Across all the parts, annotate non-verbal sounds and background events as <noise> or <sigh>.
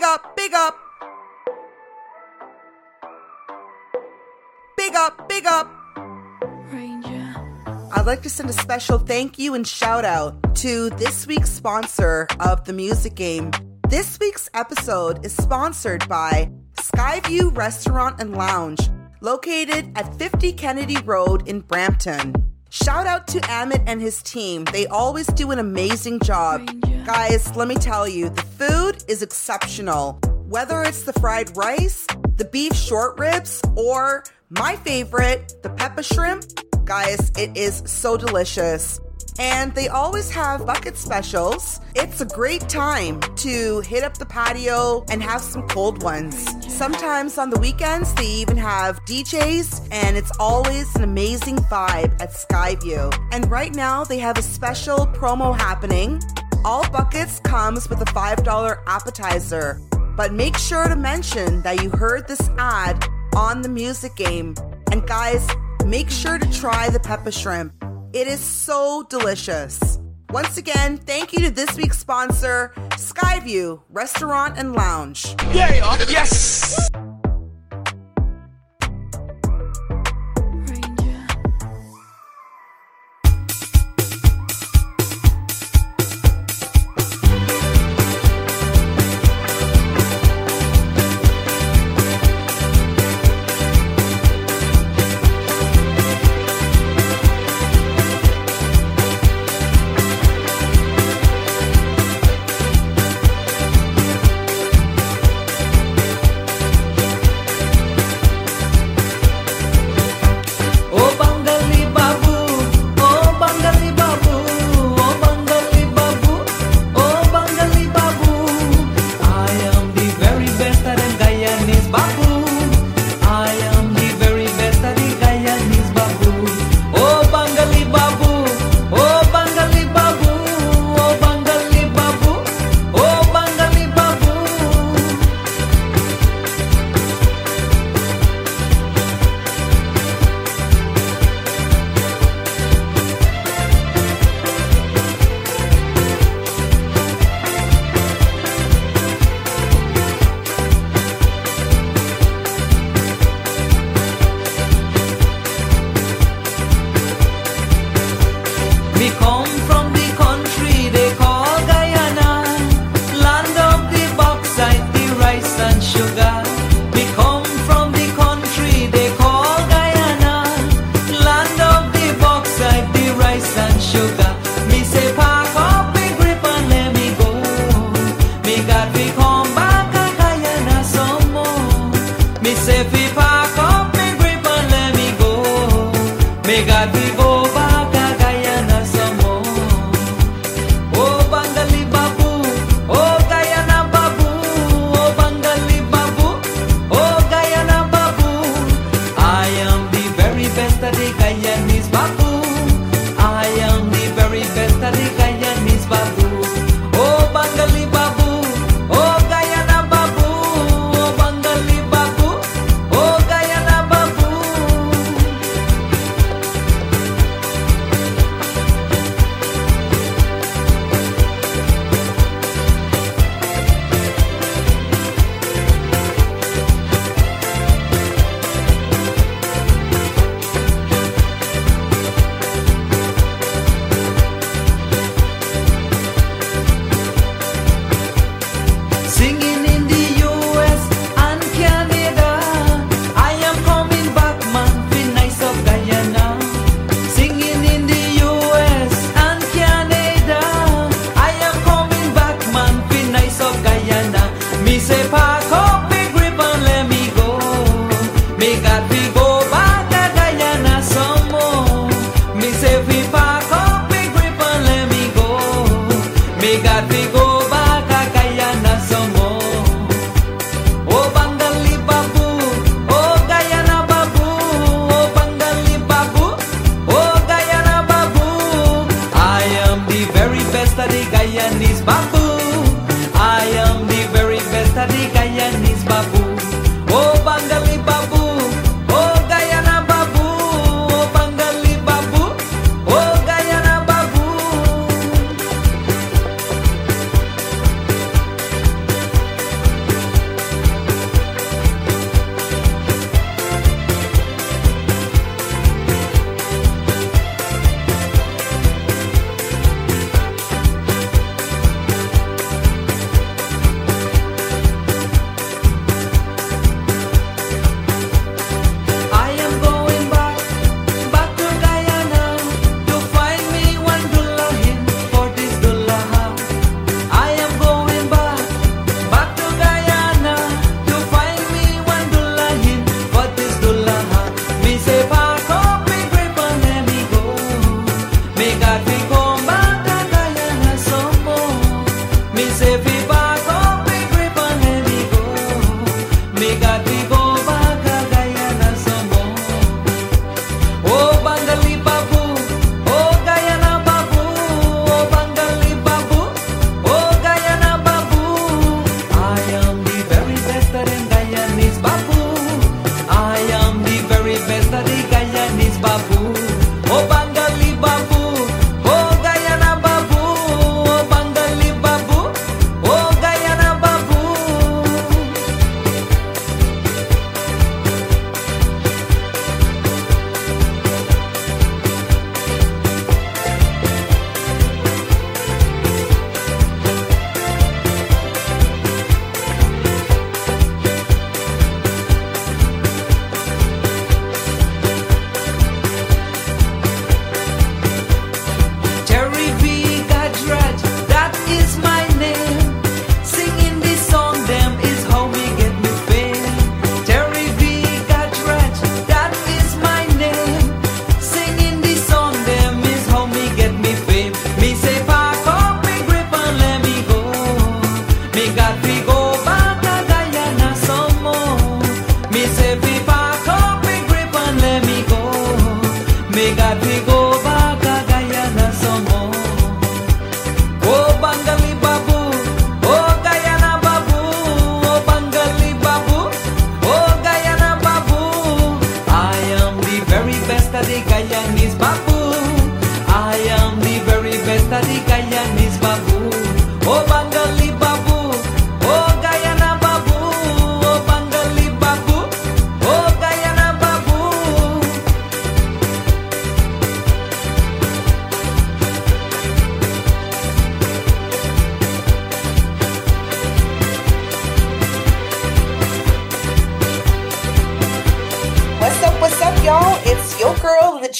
Big up, big up. Big up, big up. Ranger. I'd like to send a special thank you and shout out to this week's sponsor of the music game. This week's episode is sponsored by Skyview Restaurant and Lounge, located at 50 Kennedy Road in Brampton. Shout out to Amit and his team. They always do an amazing job. Ranger. Guys, let me tell you, the food is exceptional. Whether it's the fried rice, the beef short ribs, or my favorite, the pepper shrimp, guys, it is so delicious. And they always have bucket specials. It's a great time to hit up the patio and have some cold ones. Sometimes on the weekends, they even have DJs, and it's always an amazing vibe at Skyview. And right now, they have a special promo happening. All buckets comes with a $5 appetizer. But make sure to mention that you heard this ad on the music game. And guys, make sure to try the pepper shrimp. It is so delicious. Once again, thank you to this week's sponsor, Skyview Restaurant and Lounge. Yeah, uh, yes.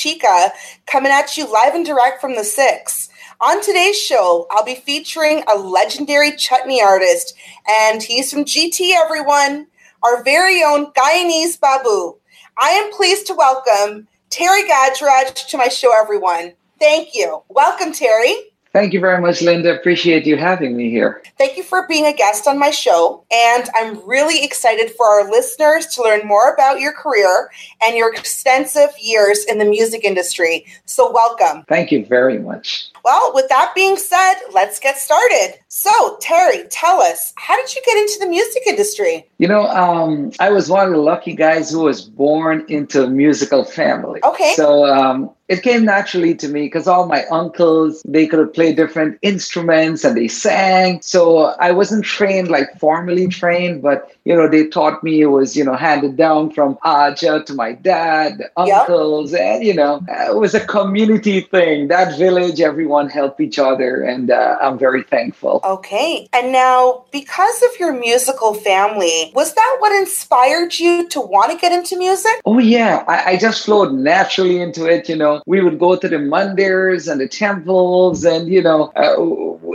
Chica coming at you live and direct from the Six. On today's show, I'll be featuring a legendary chutney artist, and he's from GT, everyone, our very own Guyanese Babu. I am pleased to welcome Terry Gajraj to my show, everyone. Thank you. Welcome, Terry. Thank you very much, Linda. Appreciate you having me here. Thank you for being a guest on my show. And I'm really excited for our listeners to learn more about your career and your extensive years in the music industry. So, welcome. Thank you very much. Well, with that being said, let's get started. So, Terry, tell us, how did you get into the music industry? You know, um, I was one of the lucky guys who was born into a musical family. Okay. So, um, it came naturally to me because all my uncles they could play different instruments and they sang so i wasn't trained like formally trained but you know they taught me it was you know handed down from aja to my dad uncles yep. and you know it was a community thing that village everyone helped each other and uh, i'm very thankful okay and now because of your musical family was that what inspired you to want to get into music oh yeah I, I just flowed naturally into it you know we would go to the mandirs and the temples, and you know, uh,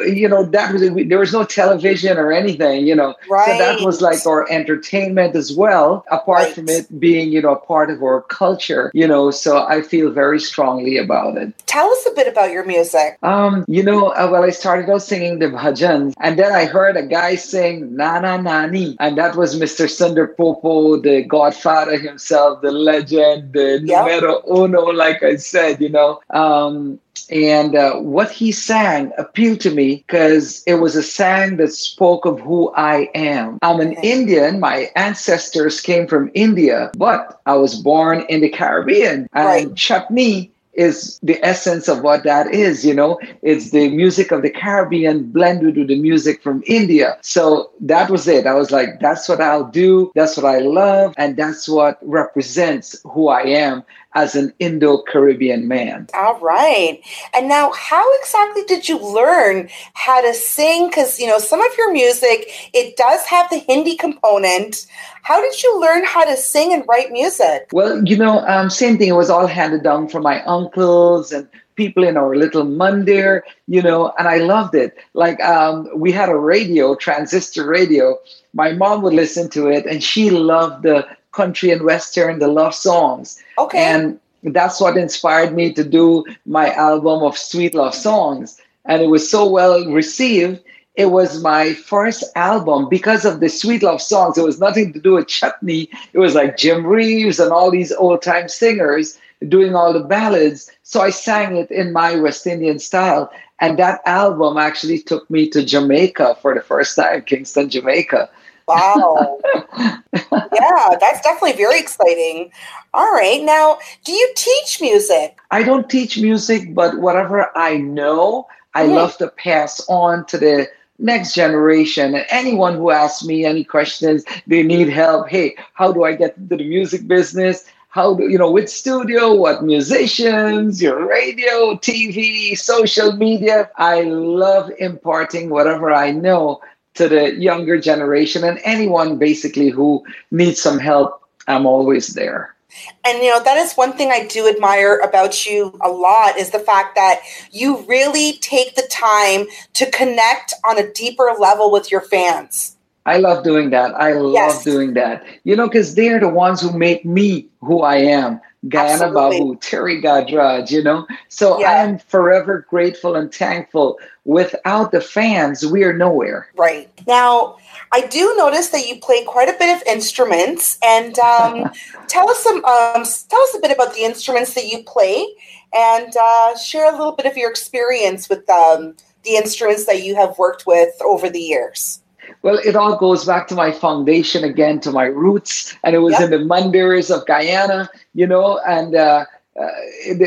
you know that was there was no television or anything, you know. Right. So that was like our entertainment as well. Apart right. from it being, you know, a part of our culture, you know. So I feel very strongly about it. Tell us a bit about your music. Um, you know, uh, well, I started out singing the bhajans, and then I heard a guy sing Nana Nani, and that was Mr. Sundar Popo, the Godfather himself, the legend, the yep. numero uno, like I said you know. Um, and uh, what he sang appealed to me because it was a song that spoke of who I am. I'm an Indian. My ancestors came from India, but I was born in the Caribbean. And right. chutney is the essence of what that is, you know. It's the music of the Caribbean blended with the music from India. So that was it. I was like, that's what I'll do. That's what I love. And that's what represents who I am as an Indo Caribbean man. All right. And now, how exactly did you learn how to sing? Because, you know, some of your music, it does have the Hindi component. How did you learn how to sing and write music? Well, you know, um, same thing. It was all handed down from my uncles and people in our little mandir, you know, and I loved it. Like um, we had a radio, transistor radio. My mom would listen to it and she loved the country and western, the love songs. Okay. And that's what inspired me to do my album of sweet love songs. And it was so well received. it was my first album because of the sweet love songs. It was nothing to do with chutney. It was like Jim Reeves and all these old time singers doing all the ballads. So I sang it in my West Indian style. And that album actually took me to Jamaica for the first time, Kingston, Jamaica. Wow. yeah, that's definitely very exciting. All right. Now, do you teach music? I don't teach music, but whatever I know, I mm-hmm. love to pass on to the next generation and anyone who asks me any questions they need help hey how do i get into the music business how do you know which studio what musicians your radio tv social media i love imparting whatever i know to the younger generation and anyone basically who needs some help i'm always there and you know, that is one thing I do admire about you a lot is the fact that you really take the time to connect on a deeper level with your fans. I love doing that. I love yes. doing that. You know, because they're the ones who make me who I am. Absolutely. Babu, Terry Gajraj, you know. So yeah. I am forever grateful and thankful. Without the fans, we are nowhere. Right. Now, I do notice that you play quite a bit of instruments, and um, <laughs> tell us some. Um, tell us a bit about the instruments that you play, and uh, share a little bit of your experience with um, the instruments that you have worked with over the years. Well, it all goes back to my foundation again, to my roots, and it was yep. in the Mandiris of Guyana, you know, and. Uh, uh,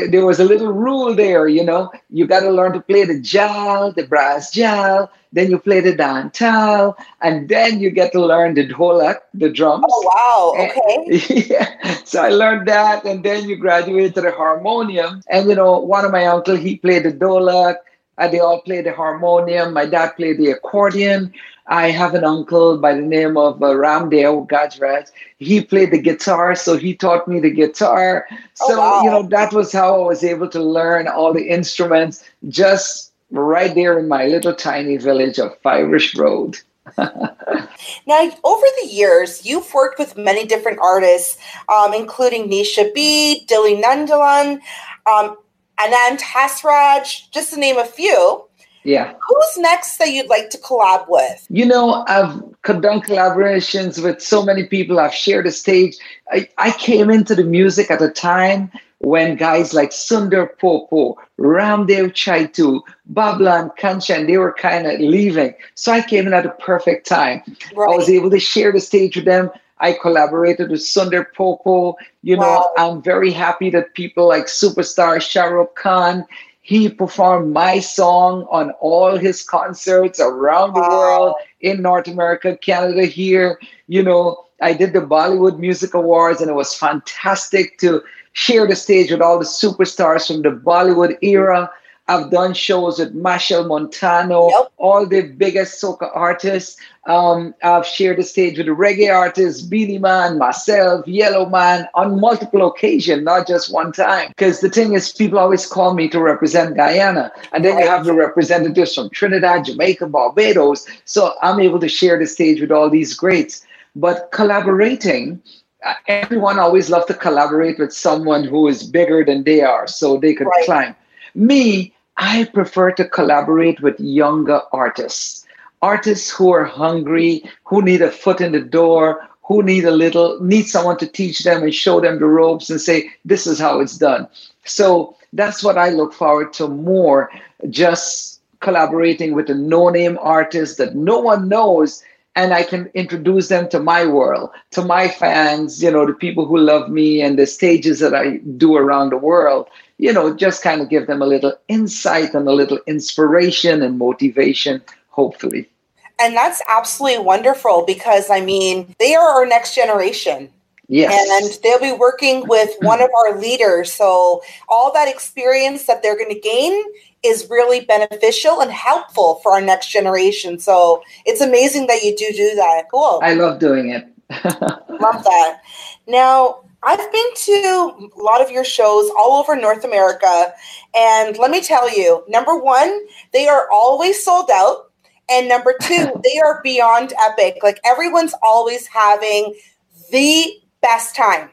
there was a little rule there, you know. You got to learn to play the jal, the brass jal, then you play the dantal, and then you get to learn the dholak, the drums. Oh wow! Okay. <laughs> yeah. So I learned that, and then you graduate to the harmonium. And you know, one of my uncle he played the dholak. And they all played the harmonium. My dad played the accordion. I have an uncle by the name of uh, Ramdeo Gajraj. He played the guitar, so he taught me the guitar. Oh, so, oh, wow. you know, that was how I was able to learn all the instruments just right there in my little tiny village of Fiverish Road. <laughs> now, over the years, you've worked with many different artists, um, including Nisha B, Dilly Nandalan, um, Anand Hasraj, just to name a few. Yeah. Who's next that you'd like to collab with? You know, I've done collaborations with so many people. I've shared a stage. I, I came into the music at a time when guys like Sundar Popo, Ramdew Chaitoe, Babla Bablan Kanchan, they were kind of leaving. So I came in at a perfect time. Right. I was able to share the stage with them. I collaborated with Sundar Popo. You wow. know, I'm very happy that people like superstar Shah Rukh Khan, he performed my song on all his concerts around the world in North America, Canada, here. You know, I did the Bollywood Music Awards, and it was fantastic to share the stage with all the superstars from the Bollywood era. I've done shows with Machel Montano, yep. all the biggest soca artists. Um, I've shared the stage with the reggae artists, Beenie Man, myself, Yellow Man, on multiple occasions, not just one time. Because the thing is, people always call me to represent Guyana. And then you have the representatives from Trinidad, Jamaica, Barbados. So I'm able to share the stage with all these greats. But collaborating, uh, everyone always loves to collaborate with someone who is bigger than they are so they could right. climb. Me, I prefer to collaborate with younger artists, artists who are hungry, who need a foot in the door, who need a little, need someone to teach them and show them the ropes and say, this is how it's done. So that's what I look forward to more, just collaborating with a no name artist that no one knows. And I can introduce them to my world, to my fans, you know, the people who love me and the stages that I do around the world you know, just kind of give them a little insight and a little inspiration and motivation, hopefully. And that's absolutely wonderful because, I mean, they are our next generation. Yes. And they'll be working with <clears throat> one of our leaders. So, all that experience that they're going to gain is really beneficial and helpful for our next generation. So, it's amazing that you do do that. Cool. I love doing it. <laughs> love that. Now, I've been to a lot of your shows all over North America. And let me tell you, number one, they are always sold out. And number <laughs> two, they are beyond epic. Like everyone's always having the best time.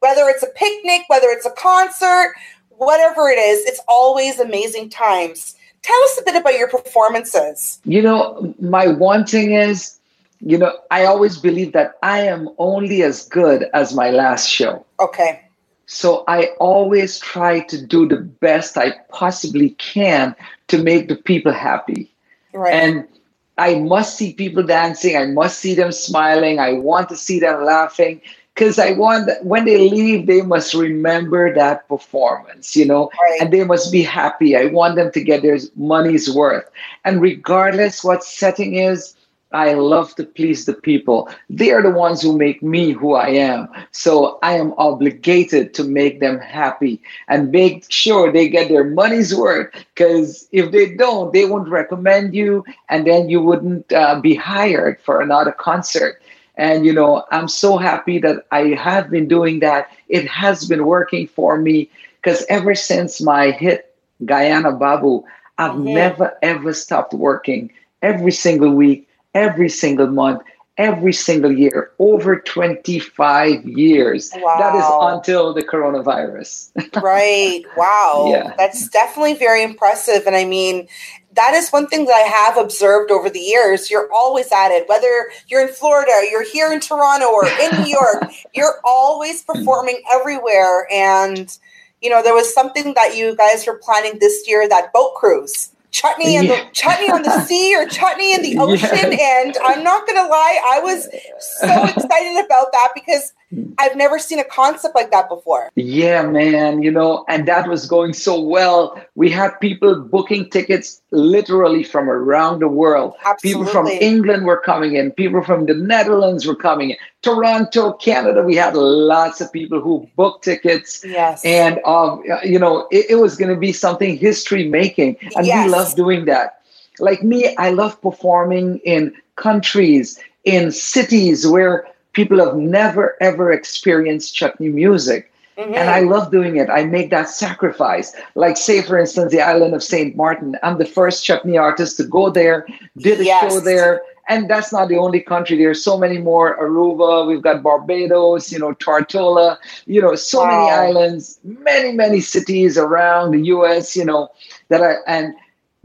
Whether it's a picnic, whether it's a concert, whatever it is, it's always amazing times. Tell us a bit about your performances. You know, my one thing is, you know, I always believe that I am only as good as my last show. Okay. So I always try to do the best I possibly can to make the people happy. Right. And I must see people dancing. I must see them smiling. I want to see them laughing because I want that when they leave, they must remember that performance, you know, Right. and they must be happy. I want them to get their money's worth. And regardless what setting is, I love to please the people. They are the ones who make me who I am. So I am obligated to make them happy and make sure they get their money's worth. Because if they don't, they won't recommend you, and then you wouldn't uh, be hired for another concert. And you know, I'm so happy that I have been doing that. It has been working for me because ever since my hit Guyana Babu, I've Mhm. never ever stopped working every single week, every single month, every single year, over 25 years. That is until the coronavirus. <laughs> right. Wow. Yeah. That's definitely very impressive. And I mean, that is one thing that I have observed over the years. You're always at it, whether you're in Florida, you're here in Toronto, or in New York, <laughs> you're always performing everywhere. And, you know, there was something that you guys were planning this year that boat cruise. Chutney in the chutney on the sea or chutney in the <laughs> Yeah. ocean. And I'm not gonna lie, I was so <laughs> excited about that because I've never seen a concept like that before. Yeah, man, you know, and that was going so well. We had people booking tickets literally from around the world. Absolutely. People from England were coming in, people from the Netherlands were coming in. Toronto, Canada, we had lots of people who booked tickets. Yes. And, um, you know, it, it was going to be something history making. And Yes. we love doing that. Like me, I love performing in countries, in cities where people have never, ever experienced chutney music. Mhm. And I love doing it. I make that sacrifice. Like, say, for instance, the island of St. Martin. I'm the first chutney artist to go there, did a Yes. show there. And that's not the only country. There's so many more. Aruba, we've got Barbados, you know, Tortola, you know, so many islands, many, many cities around the US, you know, that are, and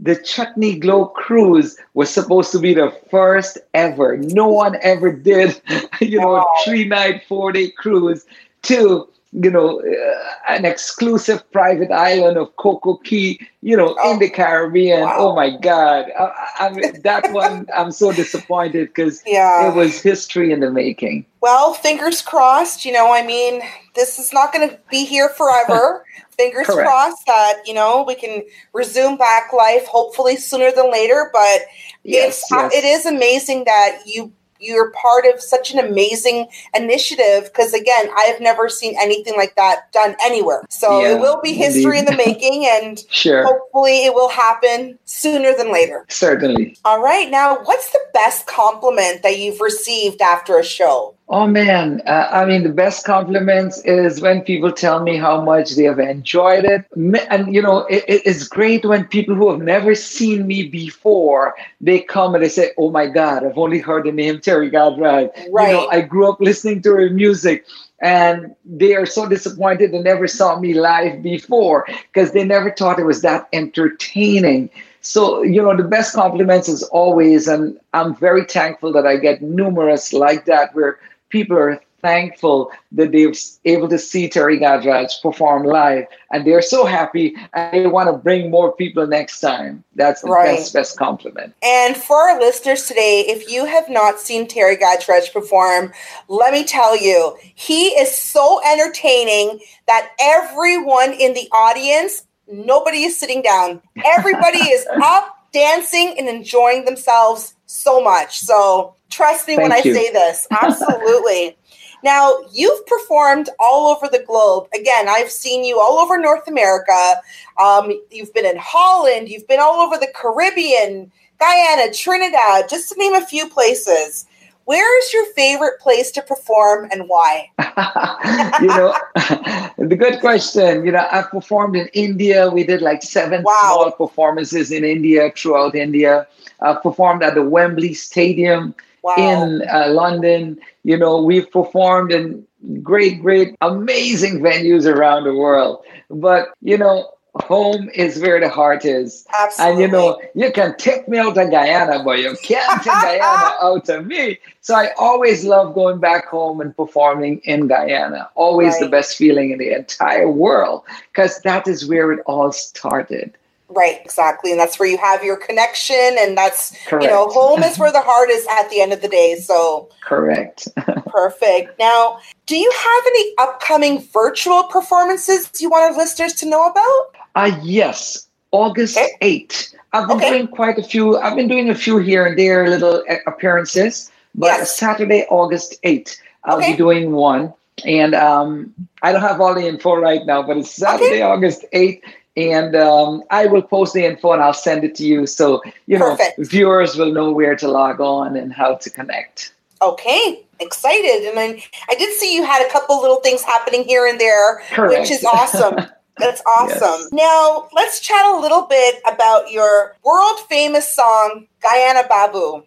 the Chutney Glow cruise was supposed to be the first ever. No one ever did, <laughs> you know, Wow. three night, four day cruise to, you know, uh, an exclusive private island of CocoCay, you know, Oh. in the Caribbean. Wow. Oh my God. I, I mean, that one, I'm so disappointed because Yeah. it was history in the making. Well, fingers crossed. You know, I mean, this is not going to be here forever. <laughs> fingers Correct. crossed that you know we can resume back life hopefully sooner than later. But Yes, it's yes. it is amazing that you you're part of such an amazing initiative because again i have never seen anything like that done anywhere so Yeah, it will be history in the making and <laughs> Sure. hopefully it will happen sooner than later Certainly. all right now what's the best compliment that you've received after a show Oh man, uh, I mean, the best compliments is when people tell me how much they have enjoyed it. And, you know, it, it- it's great when people who have never seen me before, they come and they say, oh my God, I've only heard the name Terry Gajraj. You know, I grew up listening to her music. And they are so disappointed they never saw me live before because they never thought it was that entertaining. So, you know, the best compliments is always, and I'm very thankful that I get numerous like that where people are thankful that they're able to see Terry Gajraj perform live and they're so happy and they want to bring more people next time. That's the Right. best, best compliment. And for our listeners today, if you have not seen Terry Gajraj perform, let me tell you, he is so entertaining that everyone in the audience, nobody is sitting down. Everybody is <laughs> up, dancing, and enjoying themselves so much. So trust me when I say this. <laughs> Absolutely. Now, you've performed all over the globe. Again, I've seen you all over North America. Um, you've been in Holland, you've been all over the Caribbean, Guyana, Trinidad, just to name a few places. Where is your favorite place to perform and why? <laughs> you know, <laughs> the good question. You know, I've performed in India. We did like seven Wow. small performances in India, throughout India. I've performed at the Wembley Stadium Wow. in uh, London. You know, we've performed in great, great, amazing venues around the world. But, you know, home is where the heart is. Absolutely. And you know, you can take me out of Guyana, but you can't take Guyana <laughs> out of me. So I always love going back home and performing in Guyana. Always the best feeling in the entire world because that is where it all started. Right, exactly. And that's where you have your connection. And that's, you know, home is <laughs> where the heart is at the end of the day. So Correct. <laughs> perfect. Now, do you have any upcoming virtual performances you want our listeners to know about? Uh, yes, August Okay. 8th. I've been Okay. doing quite a few, I've been doing a few here and there, little appearances. But Yes. Saturday, August 8th, I'll Okay. be doing one. And um, I don't have all the info right now, but it's Saturday. August 8th. And um, I will post the info and I'll send it to you. So, you know, Perfect. viewers will know where to log on and how to connect. Okay, excited. And then I did see you had a couple little things happening here and there, Correct. which is awesome. <laughs> That's awesome. Yes. Now, let's chat a little bit about your world famous song, Guyana Babu.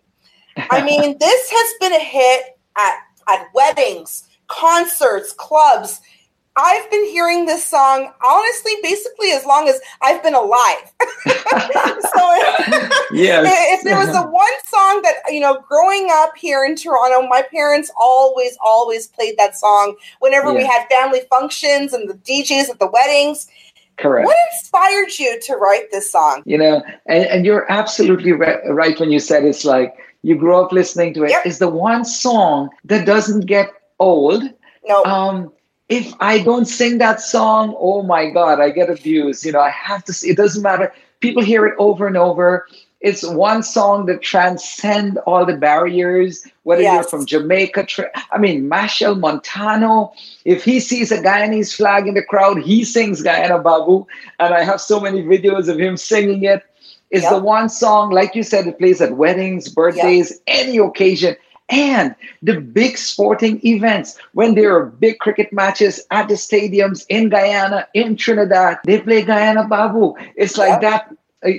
<laughs> I mean, this has been a hit at, at weddings, concerts, clubs. I've been hearing this song, honestly, basically as long as I've been alive. <laughs> so <laughs> yes. if there was a one song that you know growing up here in toronto my parents always always played that song whenever we had family functions and the djs at the weddings Correct. what inspired you to write this song you know and, and you're absolutely right, right when you said it's like you grew up listening to it. Yep. It's the one song that doesn't get old no um if i don't sing that song oh my god i get abused. You know i have to it doesn't matter. People hear it over and over. It's one song that transcend all the barriers whether you're from jamaica i mean Machel montano if he sees a guyanese flag in the crowd he sings guyana babu. And i have so many videos of him singing it. It's Yep. the one song like you said it plays at weddings birthdays any occasion and the big sporting events when there are big cricket matches at the stadiums in Guyana, in Trinidad, they play Guyana Babu. It's like that uh,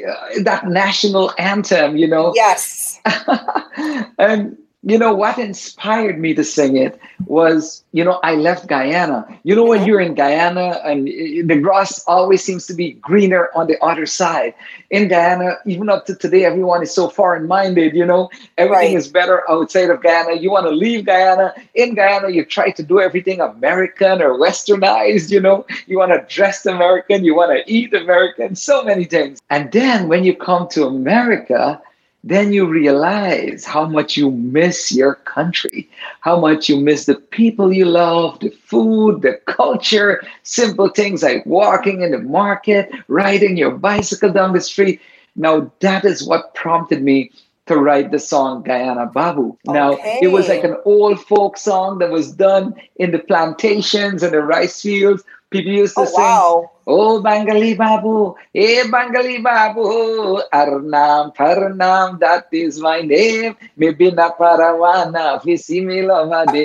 that national anthem, you know. yes <laughs> and you know what inspired me to sing it was, you know, I left Guyana. You know, when you're in Guyana and uh, the grass always seems to be greener on the other side. In Guyana, even up to today, everyone is so foreign minded, you know, everything Right. is better outside of Guyana. You want to leave Guyana. In Guyana, you try to do everything American or westernized, you know, you want to dress American, you want to eat American, so many things. And then when you come to America, then you realize how much you miss your country, how much you miss the people you love, the food, the culture, simple things like walking in the market, riding your bicycle down the street. Now, that is what prompted me to write the song Guyana Babu. Now, it was like an old folk song that was done in the plantations and the rice fields. People used to oh sing, wow Oh Bangali Babu, eh Bangali Babu, Arnam Parnam, that is my name. Maybe na Parawana, Visimilavade.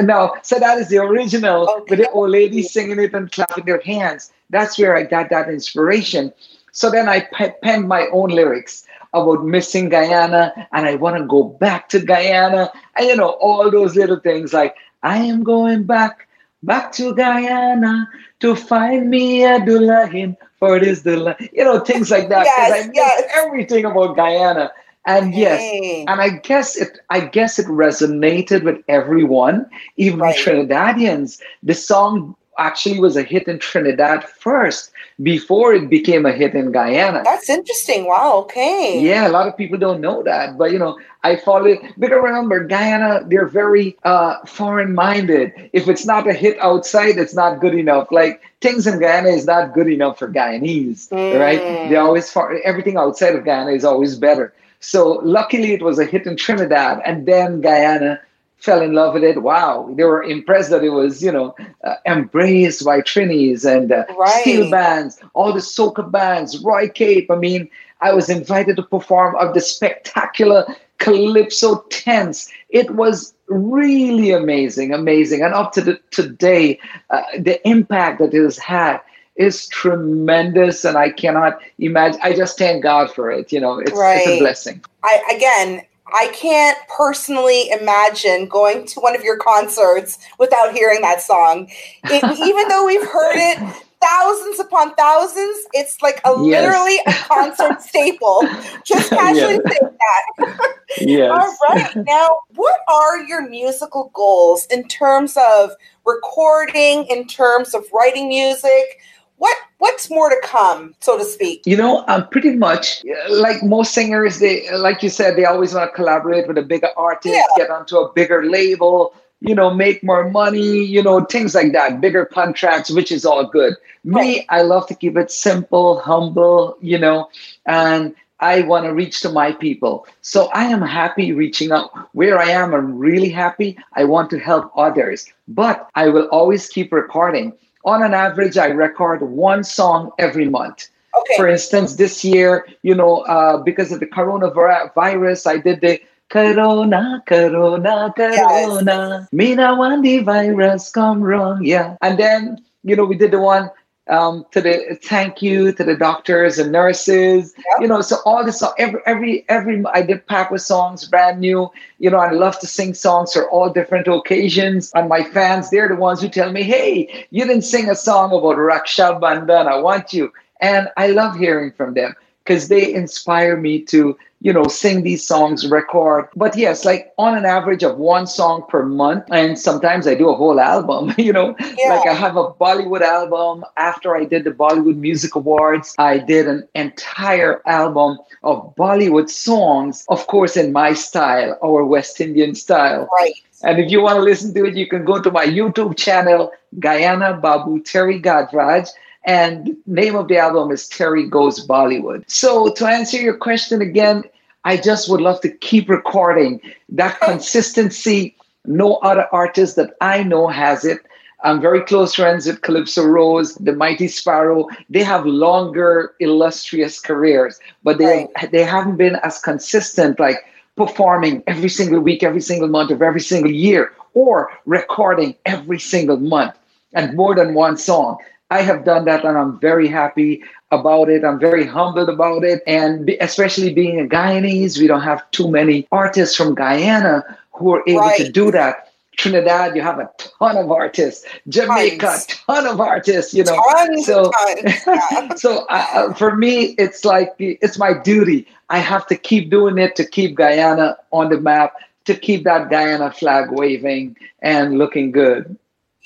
No, so that is the original with the old lady singing it and clapping their hands. That's where I got that inspiration. So then I pe- penned my own lyrics about missing Guyana and I want to go back to Guyana and you know all those little things like I am going back back to Guyana to find me a dulahin for this dula you know things like that 'cause Yes, I yes. everything about Guyana and yes Hey. and I guess it I guess it resonated with everyone even Right. Trinidadians the song actually was a hit in Trinidad first before it became a hit in Guyana that's interesting wow okay yeah, a lot of people don't know that, but you know, I follow. Because remember, Guyana, they're very uh, foreign-minded. If it's not a hit outside, it's not good enough. Like things in Guyana is not good enough for Guyanese, right? Mm. They always for everything outside of Guyana is always better. So luckily, it was a hit in Trinidad, and then Guyana fell in love with it. Wow, they were impressed that it was, you know, uh, embraced by Trinis and uh, Right. steel bands, all the soca bands, Roy Cape. I mean, I was invited to perform of the spectacular Calypso tents. It was really amazing, amazing. And up to the, today, uh, the impact that it has had is tremendous. And I cannot imagine, I just thank God for it. You know, it's, it's a blessing. I again, I can't personally imagine going to one of your concerts without hearing that song. It, <laughs> even though we've heard it thousands upon thousands. It's like a Yes. literally a concert <laughs> staple. Just casually Yes. say that. Yes. All right. Now, what are your musical goals in terms of recording, in terms of writing music? What what's more to come, so to speak? You know, I'm pretty much like most singers. They, like you said, they always want to collaborate with a bigger artist, Yeah. get onto a bigger label, you know, make more money, you know, things like that, bigger contracts, which is all good. Me, I love to keep it simple, humble, you know, and I want to reach to my people. So I am happy reaching out. Where I am, I'm really happy. I want to help others, but I will always keep recording. On an average, I record one song every month. Okay. For instance, this year, you know, uh, because of the coronavirus, I did the Corona, Corona, Corona. Mina Wandi virus come wrong, yeah. And then, you know, we did the one um, to the thank you to the doctors and nurses. You know, so all this every every every I did pack with songs brand new. You know, I love to sing songs for all different occasions. And my fans, they're the ones who tell me, "Hey, you didn't sing a song about Raksha Bandhan. I want you." And I love hearing from them because they inspire me to you know sing these songs record but yes like on an average of one song per month and sometimes i do a whole album <laughs> you know Yeah. like i have a bollywood album after i did the bollywood music awards i did an entire album of bollywood songs of course in my style our west indian style Right. and if you want to listen to it, you can go to my YouTube channel, Guyana Babu Terry Gajraj. And name of the album is Terry Goes Bollywood. So to answer your question again, I just would love to keep recording that consistency. No other artist that I know has it. I'm very close friends with Calypso Rose, the Mighty Sparrow. They have longer, illustrious careers, but they they haven't been as consistent, like performing every single week, every single month of every single year, or recording every single month and more than one song. I have done that and I'm very happy about it. I'm very humbled about it. And especially being a Guyanese, we don't have too many artists from Guyana who are able to do that. Trinidad, you have a ton of artists. Jamaica, Tons. ton of artists, you know. Tons, so, tons, yeah. <laughs> so uh, uh, for me, it's like it's my duty. I have to keep doing it to keep Guyana on the map, to keep that Guyana flag waving and looking good.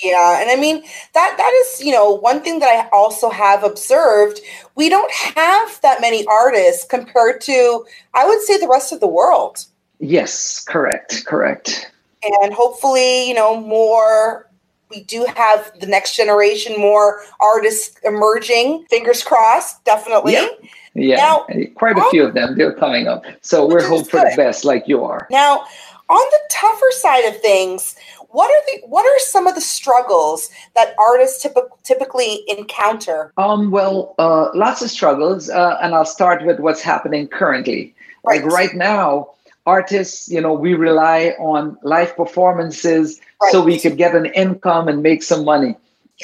Yeah, and I mean that that is, you know, one thing that I also have observed, we don't have that many artists compared to I would say the rest of the world. Yes, correct, correct. And hopefully, you know, more we do have the next generation more artists emerging. Fingers crossed, definitely. Yeah. Yeah, Now- quite a few of them. They're coming up. So we're hoping for the best, like you are. Now, on the tougher side of things, what are the what are some of the struggles that artists typ- typically encounter? Um, well, uh, lots of struggles, uh, and I'll start with what's happening currently. Like Right. right now, artists, you know, we rely on live performances so we could get an income and make some money.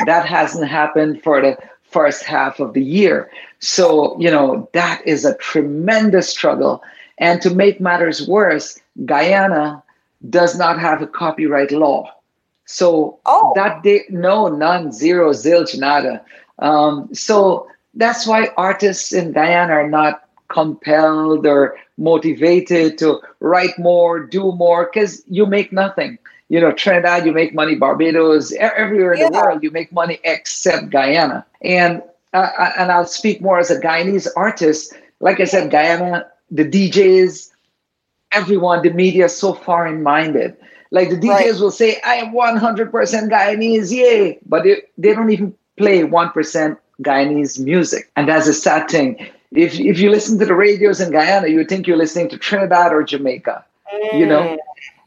That hasn't happened for the first half of the year. So, you know, that is a tremendous struggle. And to make matters worse, Guyana does not have a copyright law. So Oh. that day, no, none, zero, zilch, nada. Um, so that's why artists in Guyana are not compelled or motivated to write more, do more, because you make nothing. You know, Trinidad, you make money. Barbados, everywhere in the world, you make money except Guyana. And uh, and I'll speak more as a Guyanese artist. Like I said, Guyana, the DJs, everyone, the media is so foreign minded. Like the DJs Right. will say, I am 100% Guyanese, yay. But they, they don't even play 1% Guyanese music. And that's a sad thing. If, if you listen to the radios in Guyana, you would think you're listening to Trinidad or Jamaica, you know? Mm,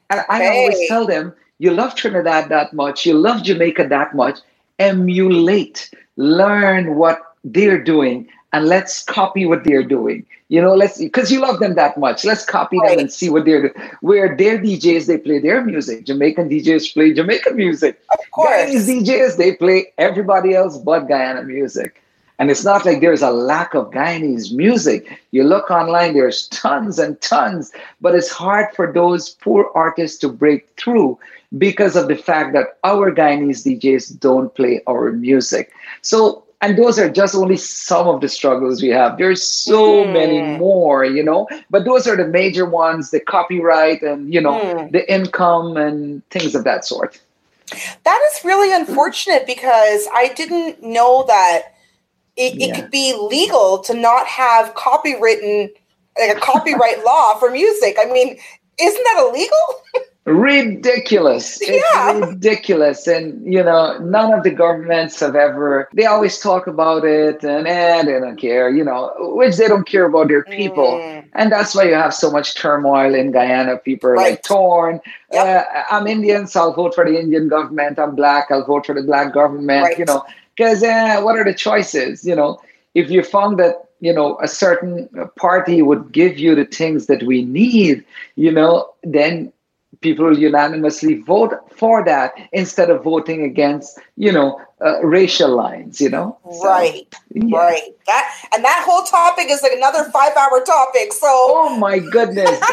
And I Okay. always tell them, you love Trinidad that much, you love Jamaica that much, emulate, learn what they're doing, and let's copy what they're doing. You know, let's because you love them that much. Let's copy Right. them and see what they're doing. Where their DJs they play their music, Jamaican DJs play Jamaican music. of course. Guyanese DJs they play everybody else but Guyana music. And it's not like there's a lack of Guyanese music. You look online, there's tons and tons, but it's hard for those poor artists to break through because of the fact that our Guyanese DJs don't play our music. So and those are just only some of the struggles we have there's so Mm. many more you know but those are the major ones the copyright and you know Mm. the income and things of that sort That is really unfortunate because I didn't know that it, it could be legal to not have copywritten like a copyright <laughs> law for music. I mean, isn't that illegal? <laughs> ridiculous it's Yeah. ridiculous and you know none of the governments have ever they always talk about it and eh, they don't care you know which they don't care about their people Mm. and that's why you have so much turmoil in guyana people are Right. like torn Yep. uh, i'm indian so i'll vote for the indian government i'm black i'll vote for the black government Right. you know because uh, what are the choices you know if you found that you know a certain party would give you the things that we need you know then people will unanimously vote for that instead of voting against you know uh, racial lines you know So, right, yeah. right. That and that whole topic is like another five-hour topic. So oh my goodness <laughs>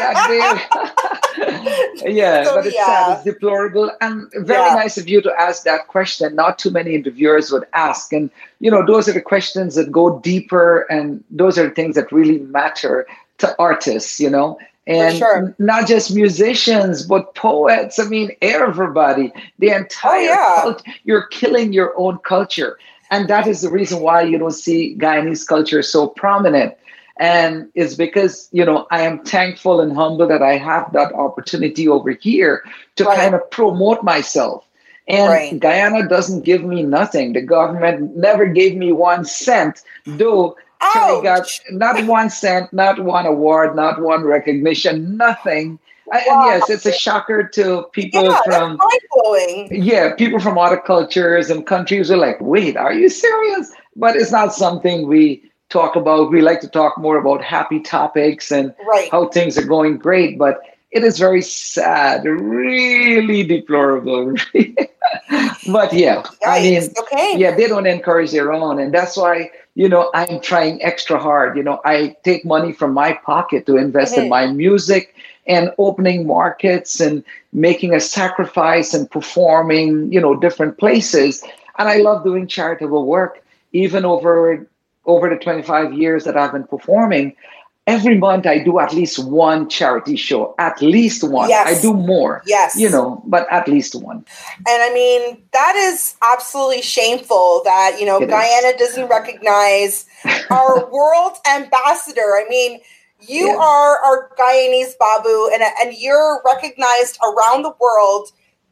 yeah So, but it's yeah. sad it's deplorable and very Yeah. nice of you to ask that question not too many interviewers would ask and you know those are the questions that go deeper and those are the things that really matter to artists you know and sure. not just musicians but poets i mean everybody the oh, entire Oh, yeah. cult- you're killing your own culture and that is the reason why you don't see guyanese culture so prominent and it's because you know i am thankful and humble that i have that opportunity over here to Right. kind of promote myself and Right. guyana doesn't give me nothing the government never gave me one cent though Terry got not one cent not one award not one recognition nothing uh, Wow. and yes it's a shocker to people yeah, from yeah, people from other cultures and countries are like, wait, are you serious? But it's not something we talk about. We like to talk more about happy topics and Right. how things are going great, but it is very sad, really deplorable. <laughs> but yeah, I mean, okay. yeah, they don't encourage their own. And that's why, you know, I'm trying extra hard. You know, I take money from my pocket to invest in my music and opening markets and making a sacrifice and performing, you know, different places. And I love doing charitable work, even over over the 25 years that I've been performing. Every month I do at least one charity show, at least one. Yes. I do more, Yes. you know, but at least one. And I mean, that is absolutely shameful that, you know, It is. Guyana doesn't recognize <laughs> our world ambassador. I mean, you Yeah. are our Guyanese Baboo, and, and you're recognized around the world.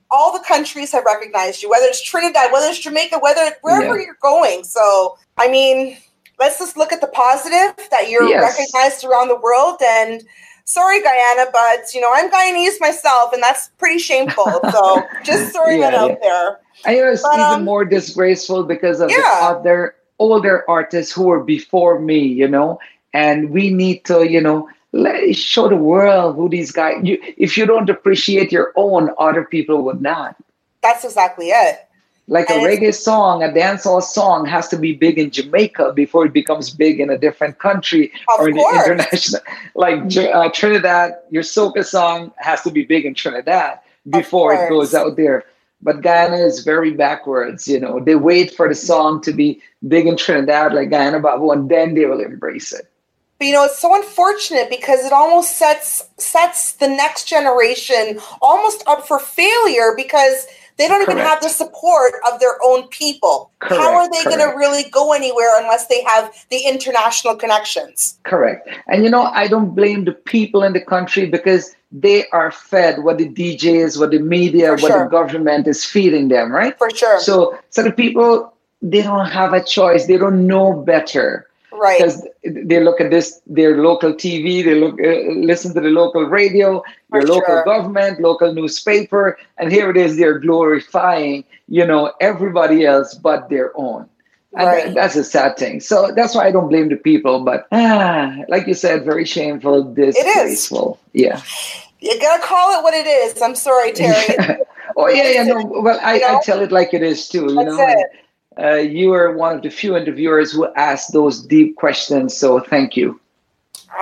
All the countries have recognized you, whether it's Trinidad, whether it's Jamaica, whether wherever Yeah. you're going. So, I mean, let's just look at the positive that you're Yes. recognized around the world. And sorry, Guyana, but you know, I'm Guyanese myself, and that's pretty shameful. <laughs> So, just throwing that out yeah. there. I know it's But, even um, more disgraceful because of Yeah. the other older artists who were before me, you know, and we need to, you know, let, show the world who these guys. You, if you don't appreciate your own, other people would not. That's exactly it. Like a And it's- reggae song, a dancehall song has to be big in Jamaica before it becomes big in a different country or in the international. <laughs> Like uh, Trinidad, your soca song has to be big in Trinidad before it goes out there. But Guyana is very backwards. You know, they wait for the song to be big in Trinidad, like Guyana Baboo, and then they will embrace it. But you know, it's so unfortunate because it almost sets sets the next generation almost up for failure because they don't even have the support of their own people. How are they going to really go anywhere unless they have the international connections? Correct. And you know, I don't blame the people in the country because they are fed what the DJs, what the media, For what sure. the government is feeding them, right? For sure. So, so the people they don't have a choice. They don't know better right. because they look at this their local TV, they look uh, listen to the local radio, For your local sure. government, local newspaper, and here it is. They're glorifying, you know, everybody else but their own. And Right. that- that's a sad thing. So that's why I don't blame the people. But ah, like you said, very shameful, disgraceful. Yeah. You got to call it what it is. I'm sorry, Terry. <laughs> oh yeah, yeah. No, well, I, You know? I tell it like it is too. You That's know, it. Uh, you are one of the few interviewers who asked those deep questions. So thank you.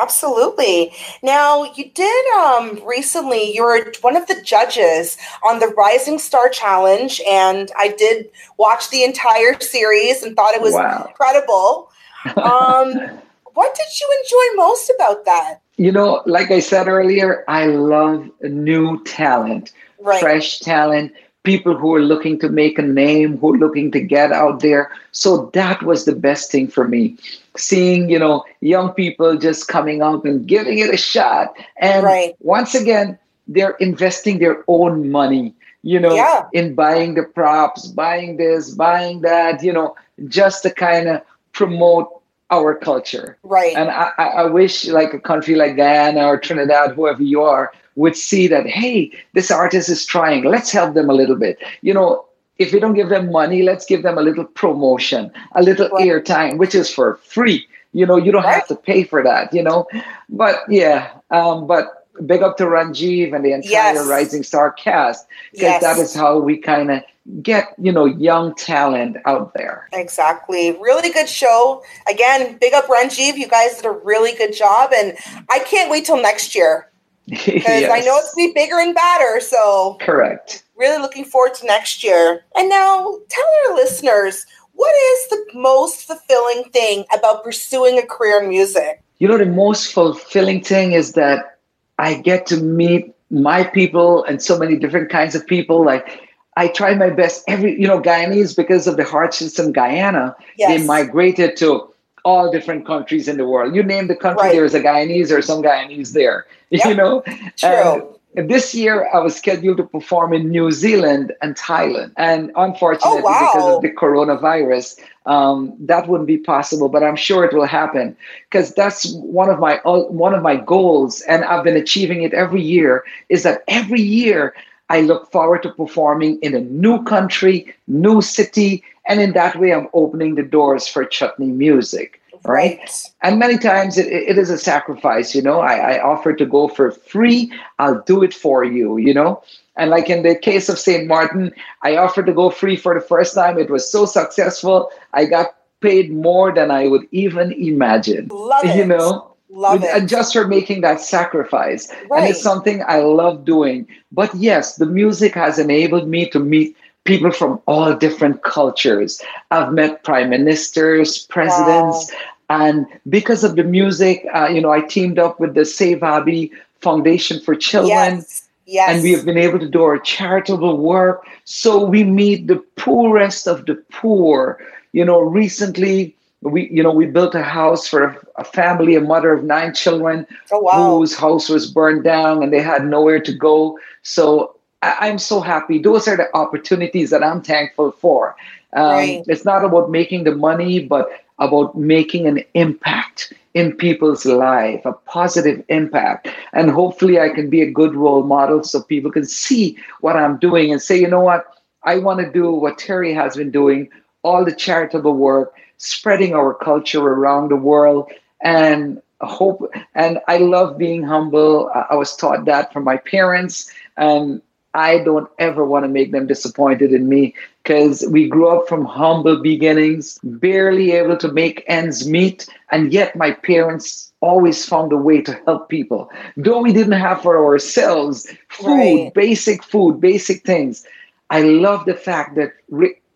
Absolutely. Now, you did um, recently, you were one of the judges on the Rising Star Challenge, and I did watch the entire series and thought it was Wow. incredible. <laughs> Um, what did you enjoy most about that? You know, like I said earlier, I love new talent, Right. fresh talent, people who are looking to make a name, who are looking to get out there. So that was the best thing for me. Seeing, you know, young people just coming out and giving it a shot. And Right. once again, they're investing their own money, you know, Yeah. in buying the props, buying this, buying that, you know, just to kind of promote our culture. Right. And I, I I wish like a country like Guyana or Trinidad, whoever you are, would see that, hey, this artist is trying. Let's help them a little bit. You know, if we don't give them money, let's give them a little promotion, a little Right. airtime, which is for free. You know, you don't have to pay for that, you know. But yeah, um, but big up to Ranjiv and the entire Yes. Rising Star cast. Because Yes. that is how we kind of get, you know, young talent out there. Exactly. Really good show. Again, big up Ranjiv. You guys did a really good job. And I can't wait till next year <laughs> because I know it's going to be bigger and badder. So, correct. really looking forward to next year. And now, tell our listeners what is the most fulfilling thing about pursuing a career in music? You know, the most fulfilling thing is that I get to meet my people and so many different kinds of people. Like, I try my best. Every, you know, Guyanese, because of the hardships in Guyana, they migrated to all different countries in the world. You name the country, Right. there's a Guyanese or some Guyanese there. <laughs> Yep. You know? True. And this year, I was scheduled to perform in New Zealand and Thailand. And unfortunately, Oh, wow. because of the coronavirus, um, that wouldn't be possible. But I'm sure it will happen because that's one of my uh, one of my goals, and I've been achieving it every year. Is that every year I look forward to performing in a new country, new city, and in that way, I'm opening the doors for chutney music. Right? And many times it, it is a sacrifice you know? I, I offer to go for free. I'll do it for you you know? And like in the case of st martin i offered to go free for the first time. It was so successful. I got paid more than i would even imagine. Love it. you know? Love and it. just for making that sacrifice. And it's something i love doing. But yes the music has enabled me to meet people from all different cultures i've met prime ministers presidents and because of the music uh, you know i teamed up with the save Abby foundation for children Yes. Yes. and we have been able to do our charitable work so we meet the poorest of the poor you know recently we you know we built a house for a, a family a mother of nine children oh, wow. whose house was burned down and they had nowhere to go so I, i'm so happy those are the opportunities that i'm thankful for um, Right. it's not about making the money but about making an impact in people's life, a positive impact. And hopefully I can be a good role model so people can see what I'm doing and say, you know what, I want to do what Terry has been doing, all the charitable work, spreading our culture around the world and hope and I love being humble. I was taught that from my parents and I don't ever want to make them disappointed in me because we grew up from humble beginnings, barely able to make ends meet, and yet my parents always found a way to help people. Though we didn't have for ourselves food, Right. basic food, basic things. I love the fact that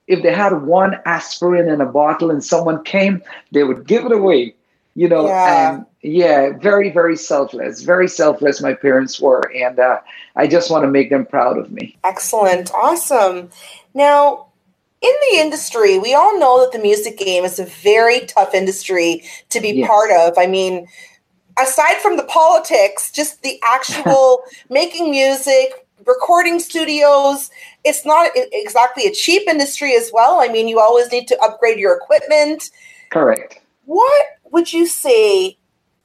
if they had one aspirin in a bottle and someone came, they would give it away. You know, Yeah. and yeah, very, very selfless, very selfless. My parents were, and uh, I just want to make them proud of me. Excellent. Awesome. Now, in the industry, we all know that the music game is a very tough industry to be Yes. part of. I mean, aside from the politics, just the actual <laughs> making music, recording studios, it's not exactly a cheap industry as well. I mean, you always need to upgrade your equipment. Correct. What would you say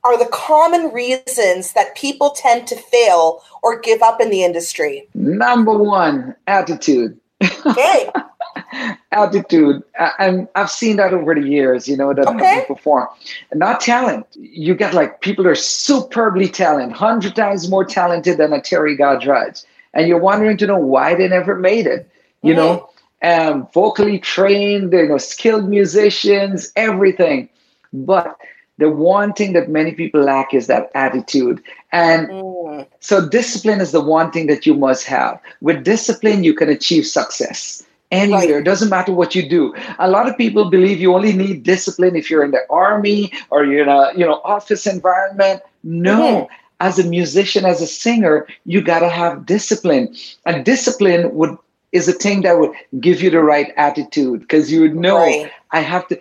are the common reasons that people tend to fail or give up in the industry? Number one, attitude. Okay. <laughs> Attitude. I, I've seen that over the years, you know, that Okay. I've performed. Not talent. You get like people are superbly talented, 100 times more talented than a Terry Gajraj. And you're wondering to know why they never made it, you know? Um, vocally trained, you know, skilled musicians, everything. But the one thing that many people lack is that attitude. And Mm. so discipline is the one thing that you must have. With discipline, you can achieve success anywhere. It doesn't matter what you do. A lot of people believe you only need discipline if you're in the army or you're in a you know office environment. No. Mhm. As a musician, as a singer, you gotta have discipline. And discipline would is a thing that would give you the right attitude because you would know Right. I have to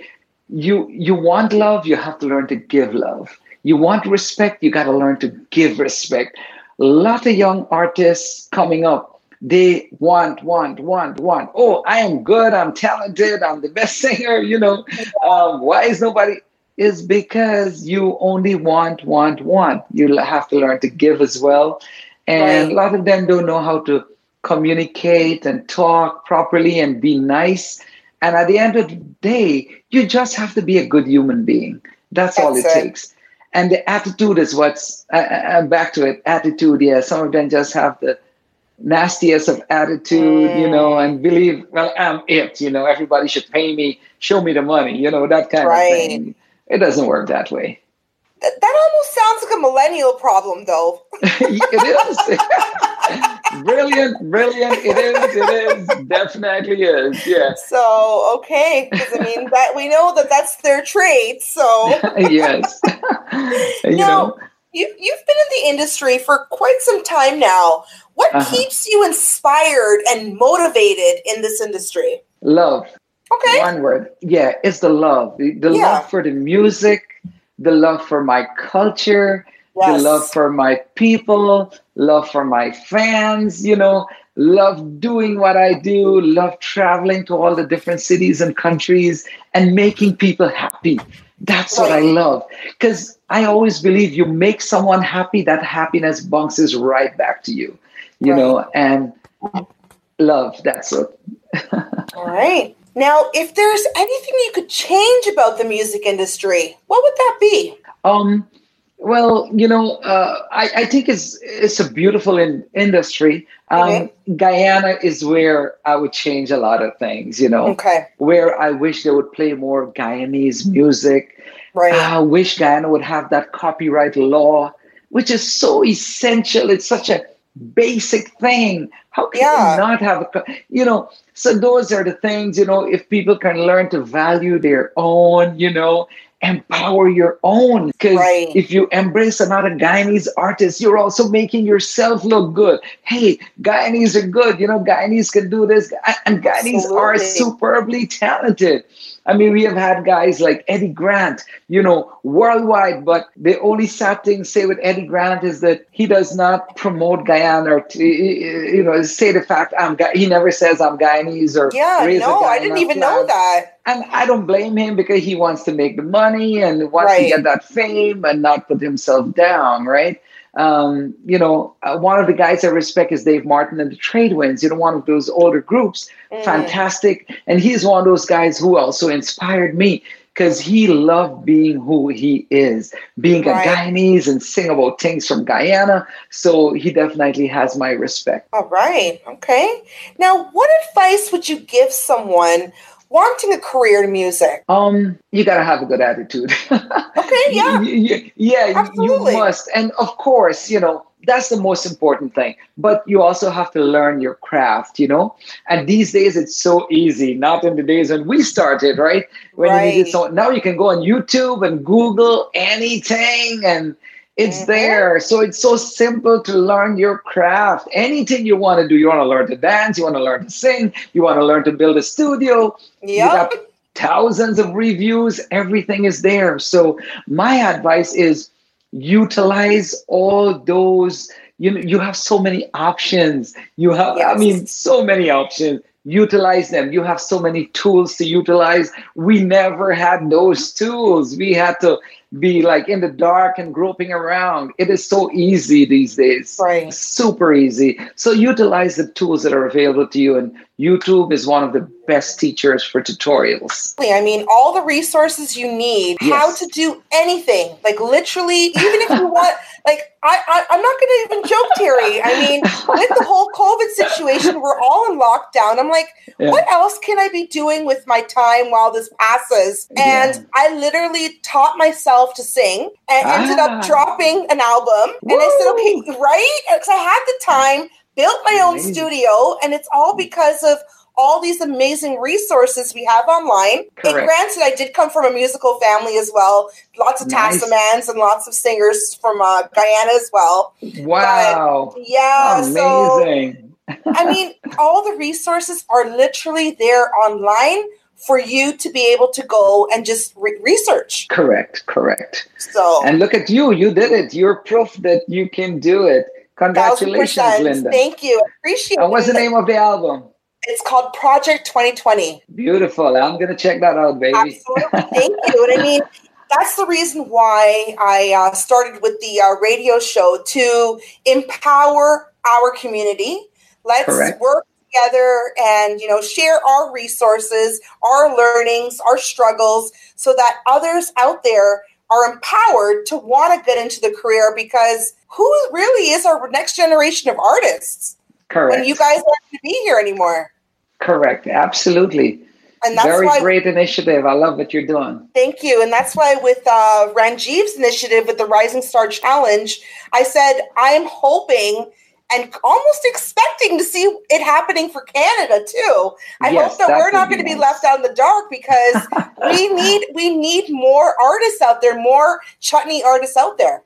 you you want love, you have to learn to give love. You want respect, you got to learn to give respect. A lot of young artists coming up, they want, want, want, want. Oh, I am good, I'm talented, I'm the best <laughs> singer, you know. Um, why is nobody? Is because you only want, want, want. You have to learn to give as well. And Right. a lot of them don't know how to communicate and talk properly and be nice. And at the end of the day, you just have to be a good human being. That's, all it it. takes. And the attitude is what's, uh, uh, back to it, attitude. Yeah, some of them just have the nastiest of attitude, you know, Mm. and believe, well, I'm it, you know, everybody should pay me, show me the money, you know, that kind Right. of thing. It doesn't work that way. That, that almost sounds like a millennial problem, though. <laughs> it is. <laughs> <laughs> brilliant, brilliant. It is, it is, definitely is. Yes. So okay, because I mean that we know that that's their trait. So <laughs> yes. <laughs> you Now, know, you you've been in the industry for quite some time now. What Uh-huh. keeps you inspired and motivated in this industry? love. Okay, One word. Yeah, it's the love. The, the Yeah. love for the music, the love for my culture, the love for my people, love for my fans, you know, love doing what I do, love traveling to all the different cities and countries and making people happy. That's what I love. Because I always believe you make someone happy, that happiness bounces right back to you, you Right. know, and love, that's it. <laughs> All right. Now, if there's anything you could change about the music industry, what would that be? Um, well, you know, uh, I, I think it's it's a beautiful in, industry. Um, Okay. Guyana is where I would change a lot of things. You know, Okay, where I wish they would play more Guyanese music. right. I wish Guyana would have that copyright law, which is so essential. It's such a basic thing. How can Yeah. you not have a, you know? So those are the things, you know, if people can learn to value their own, you know, empower your own. Because Right. if you embrace another Guyanese artist, you're also making yourself look good. Hey, Guyanese are good. You know, Guyanese can do this. And Guyanese are superbly talented. I mean, we have had guys like Eddie Grant, you know, worldwide, but the only sad thing say with Eddie Grant is that he does not promote Guyana or, to, you know, say the fact I'm Guy- he never says I'm Guyanese or Yeah, no, I didn't even know that. And I don't blame him because he wants to make the money and wants to get that fame and not put himself down, right? Um, you know, uh, one of the guys I respect is Dave Martin and the Tradewinds, You know, one of those older groups, Mm. fantastic. And he's one of those guys who also inspired me because he loved being who he is, being Right. a Guyanese and sing about things from Guyana. So he definitely has my respect. All right. Okay. Now, what advice would you give someone wanting a career in music? Um, you gotta have a good attitude. <laughs> Okay. Yeah. Yeah, you- Absolutely. you must. And of course, you know, that's the most important thing. But you also have to learn your craft, you know? And these days it's so easy, not in the days when we started, right? When you Right. needed so now you can go on YouTube and Google anything and it's Mhm. there. So it's so simple to learn your craft. Anything you want to do, you want to learn to dance, you want to learn to sing, you want to learn to build a studio, you Yep. thousands of reviews. Everything is there. So my advice is utilize all those. You know you have so many options. You have i mean so many options. Utilize them. You have so many tools to utilize. We never had those tools. We had to be like in the dark and groping around. It is so easy these days. Right. super easy. So utilize the tools that are available to you and youtube is one of the best teachers for tutorials I mean, all the resources you need, how to do anything, like literally, even if you <laughs> want, like, I, I, I'm not going to even joke, Terry. I mean, with the whole COVID situation. We're all in lockdown. I'm like, Yeah. what else can I be doing with my time while this passes? And Yeah. I literally taught myself to sing and ended Ah. up dropping an album. And I said, okay, right? Because I had the time, built my own studio, and it's all because of all these amazing resources we have online. And Correct. granted, I did come from a musical family as well. Lots of Nice. Tassamans and lots of singers from uh, Guyana as well. Wow. Yeah, so Amazing. I mean, <laughs> all the resources are literally there online for you to be able to go and just re- research. correct. Correct. So, And look at you. You did it. You're proof that you can do it. Congratulations. Linda. Thank you. Appreciate And what's the name of the album? It's called Project 2020. Beautiful. I'm gonna check that out, baby. Absolutely. Thank you. And I mean, <laughs> that's the reason why I uh, started with the uh, radio show to empower our community. Let's Correct. work together and you know share our resources, our learnings, our struggles, so that others out there are empowered to want to get into the career. Because who really is our next generation of artists Correct. when you guys aren't going to be here anymore? Correct. Absolutely. And that's Very why great initiative. I love what you're doing. Thank you. And that's why with uh, Ranjiv's initiative with the Rising Star Challenge, I said I'm hoping and almost expecting to see it happening for Canada too. I Yes, hope that, that we're not going to be nice. left out in the dark because <laughs> we need we need more artists out there, more chutney artists out there.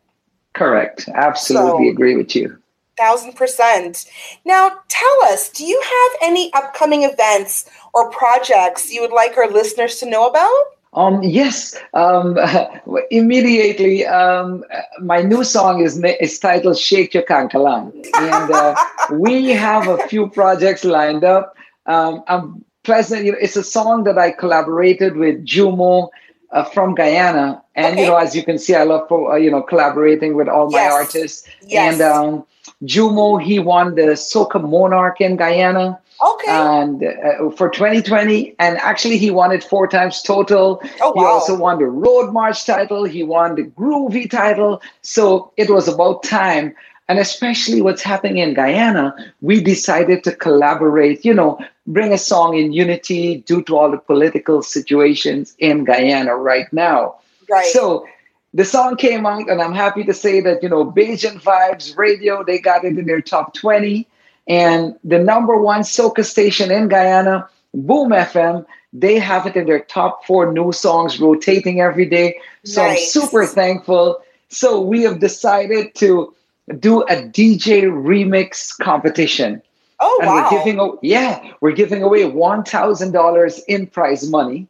Correct. Absolutely So- agree with you. Thousand percent. Now, tell us, do you have any upcoming events or projects you would like our listeners to know about? Um, yes. Um, <laughs> immediately, um, my new song is is titled "Shake Your Kankalang," and uh, <laughs> we have a few projects lined up. Um, I'm pleasant. You know, it's a song that I collaborated with Jumo uh, from Guyana, and Okay. you know, as you can see, I love uh, you know collaborating with all my Yes. artists. Yes. And um, Jumo, he won the Soca Monarch in Guyana okay. and uh, for 2020 and actually he won it four times total oh wow. he also won the road march title he won the groovy title so it was about time and especially what's happening in guyana we decided to collaborate you know bring a song in unity due to all the political situations in guyana right now right. so the song came out, and I'm happy to say that you know Bajan Vibes Radio they got it in their top 20, and the number one soca station in Guyana, Boom FM, they have it in their top four new songs rotating every day. So Nice. I'm super thankful. So we have decided to do a DJ remix competition, oh and wow. we're giving yeah we're giving away one thousand dollars in prize money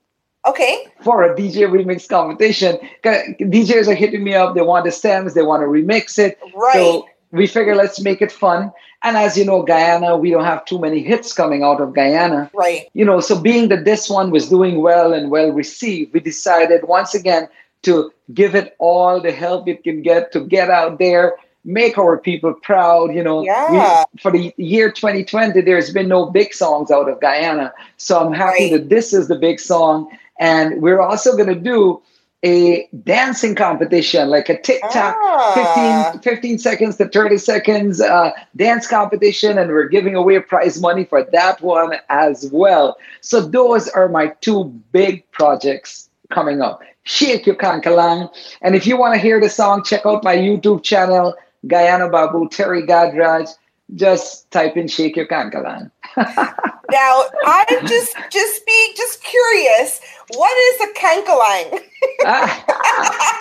okay. for a DJ remix competition, DJs are hitting me up. They want the stems. They want to remix it. Right. So we figure let's make it fun. And as you know, Guyana, we don't have too many hits coming out of Guyana. right. You know, so being that this one was doing well and well received, we decided once again to give it all the help it can get to get out there, make our people proud. You know, Yeah. we, for the year 2020, there's been no big songs out of Guyana. So I'm happy Right. that this is the big song. And we're also going to do a dancing competition, like a TikTok Ah. 15, 15 seconds to 30 seconds uh, dance competition. And we're giving away prize money for that one as well. So those are my two big projects coming up. Shake Your Kankalang. And if you want to hear the song, check out my YouTube channel, Guyana Baboo, Terry Gajraj. Just type in Shake Your Kankalang. <laughs> Now, I'm just just be just curious. What is a kankalang?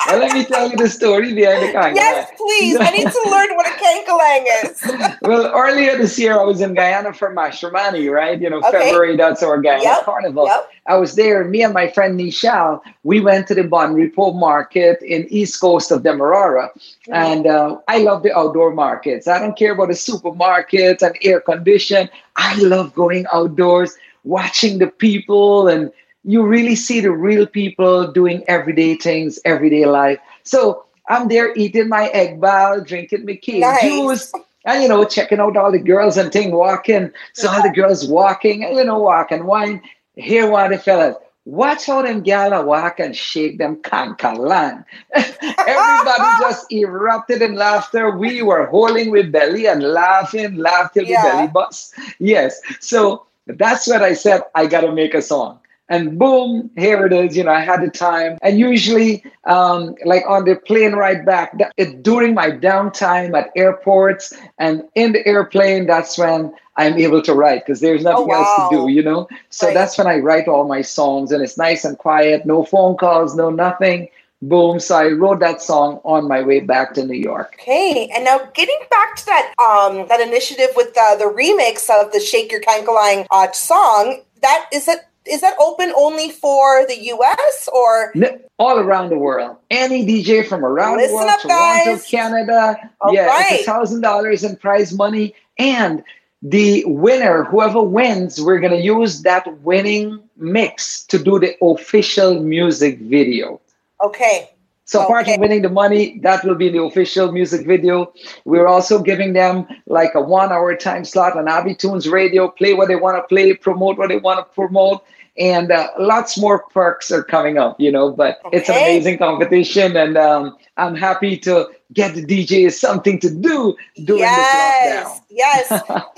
well, let me tell you the story behind the Kankalang. Yes, please. I need to learn what a kankalang is. <laughs> well, earlier this year, I was in Guyana for Mashramani, right? You know, Okay. February, that's our Guyana Yep, Carnival. yep. I was there, me and my friend Nishal, we went to the Mon Repos market in east coast of Demerara. Mm-hmm. And uh, I love the outdoor markets. I don't care about the supermarkets and air condition. I love going outdoors, watching the people, and you really see the real people doing everyday things, everyday life. So I'm there eating my egg ball, drinking my cane Nice. juice, and you know, checking out all the girls and thing walking. So all the girls walking, and you know, walk and wine. Here one of the fellas, Watch how them gala walk and shake them kankalan. <laughs> Everybody <laughs> just erupted in laughter. We were holding with belly and laughing, laugh till Yeah. the belly bust. Yes. So that's what I said. I got to make a song. And boom, here it is. You know, I had the time. And usually, um, like on the plane ride back, that, it, during my downtime at airports and in the airplane, that's when I'm able to write because there's nothing else to do, you know? So Right. that's when I write all my songs and it's nice and quiet, no phone calls, no nothing. Boom. So I wrote that song on my way back to New York. Okay, and now getting back to that um that initiative with uh, the remix of the "Shake Your Kankalang" uh, song, that is it is that open only for the U.S. or All around the world. Any DJ from around Listen the world, up, Toronto, guys. Canada. All yeah, right. it's a thousand dollars in prize money. And the winner, whoever wins, we're gonna use that winning mix to do the official music video. okay? So apart Okay. from winning the money, that will be the official music video. We're also giving them like a one-hour time slot on Abbey Tunes Radio. Play what they want to play, promote what they want to promote, and uh, lots more perks are coming up. You know, but it's an amazing competition, and um, I'm happy to get the DJs something to do during this lockdown. yes, <laughs> yes,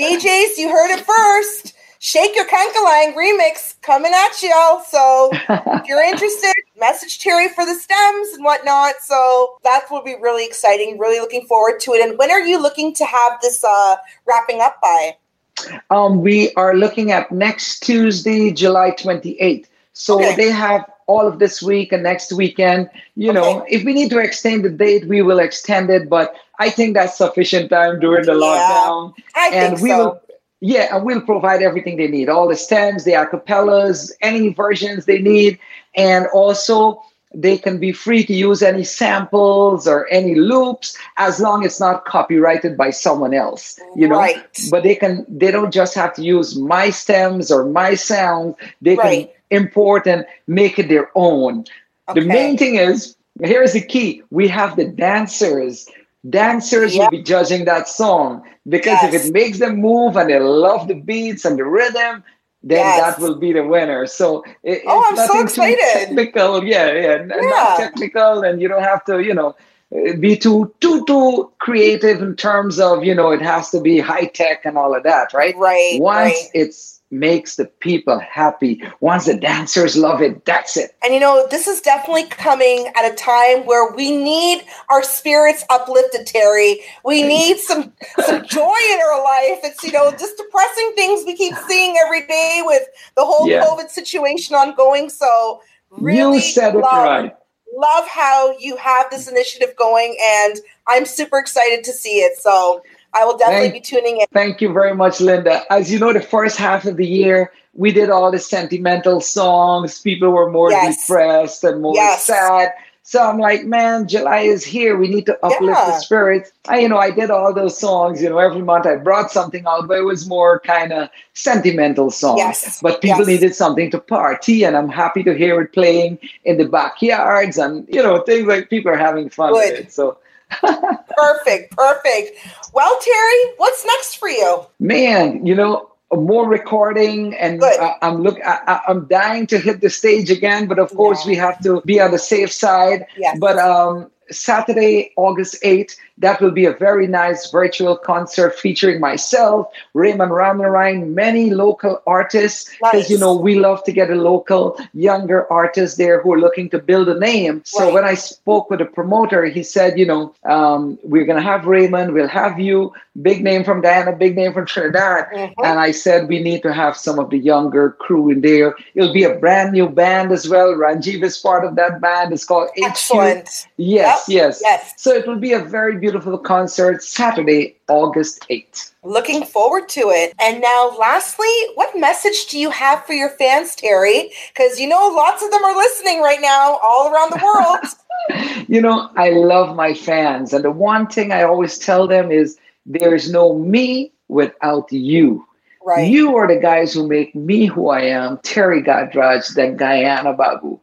DJs, you heard it first. Shake Your Kankalang remix coming at y'all. So if you're <laughs> interested, message Terry for the stems and whatnot. So that will be really exciting. Really looking forward to it. And when are you looking to have this uh, wrapping up by? Um, we are looking at next Tuesday, July 28th. So Okay. they have all of this week and next weekend. You know, if we need to extend the date, we will extend it. But I think that's sufficient time during the Yeah, lockdown. I and think we so. will, yeah, and we'll provide everything they need all the stems, the acapellas, any versions they need. And also, they can be free to use any samples or any loops as long as it's not copyrighted by someone else you know? Right. but they can they don't just have to use my stems or my sound they Right. can import and make it their own. The main thing is here's the key. We have the dancers. Dancers Yep. will be judging that song because if it makes them move and they love the beats and the rhythm then Yes. that will be the winner so it, Oh, it's I'm so excited. technical yeah yeah, Yeah. not technical and you don't have to you know uh, be too too too creative in terms of you know it has to be high tech and all of that right Right, once right. it's makes the people happy once the dancers love it that's it And you know, this is definitely coming at a time where we need our spirits uplifted, Terry. We need some some joy in our life. It's you know just depressing things we keep seeing every day with the whole Yeah. COVID situation ongoing. So really you said it love, right love how you have this initiative going, and I'm super excited to see it. So I will definitely Thank- be tuning in. Thank you very much, Linda. As you know, the first half of the year, we did all the sentimental songs. People were more Yes. depressed and more Yes. sad. So I'm like, man, July is here. We need to uplift the spirits. I, you know, I did all those songs. You know, every month I brought something out, but it was more kind of sentimental songs. Yes. But people Yes. needed something to party, and I'm happy to hear it playing in the backyards and you know things like people are having fun Good. with it. So Perfect, perfect. Well, Terry, what's next for you? man you know more recording and. I, i'm look I, i'm dying to hit the stage again but of course we have to be on the safe side Yes. but um saturday august 8th that will be a very nice virtual concert featuring myself raymond ramnarine many local artists because Nice. you know we love to get a local younger artist there who are looking to build a name so Right. when i spoke with the promoter he said you know um, we're going to have raymond we'll have you big name from Guyana, big name from Trinidad. Mhm. And I said we need to have some of the younger crew in there. It'll be a brand new band as well. Ranjiv is part of that band. It's called HQ. Excellent. Yes, Yep, yes. yes. So it will be a very beautiful concert Saturday, August 8th. Looking forward to it. And now, lastly, what message do you have for your fans, Terry? Because you know lots of them are listening right now all around the world. <laughs> <laughs> You know, I love my fans. And the one thing I always tell them is there is no me without you. right. You are the guys who make me who I am, Terry Gajraj, the Guyana Baboo.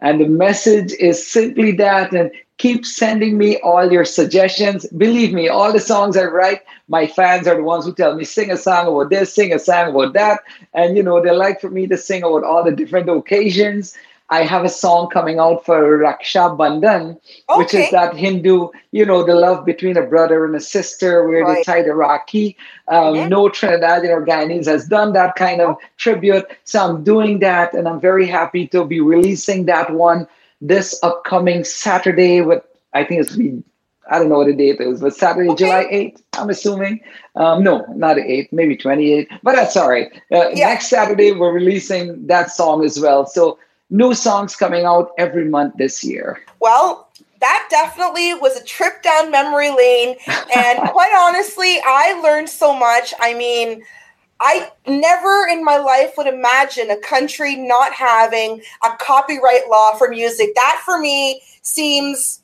And the message is simply that. And keep sending me all your suggestions. Believe me, all the songs I write, my fans are the ones who tell me, sing a song about this, sing a song about that. And, you know, they like for me to sing about all the different occasions. I have a song coming out for Raksha Bandhan, okay. which is that Hindu, you know, the love between a brother and a sister where right. they tie the Rakhi. Um, mm-hmm. No Trinidadian or Guyanese has done that kind of tribute. So I'm doing that and I'm very happy to be releasing that one this upcoming Saturday with I think it's be I don't know what the date is, but Saturday, okay. July 8th, I'm assuming. Um, no, not the 8th, maybe 28th, but that's all right. Uh, yeah. Next Saturday, we're releasing that song as well. So, new songs coming out every month this year. Well, that definitely was a trip down memory lane. And <laughs> quite honestly, I learned so much. I mean, I never in my life would imagine a country not having a copyright law for music. That for me seems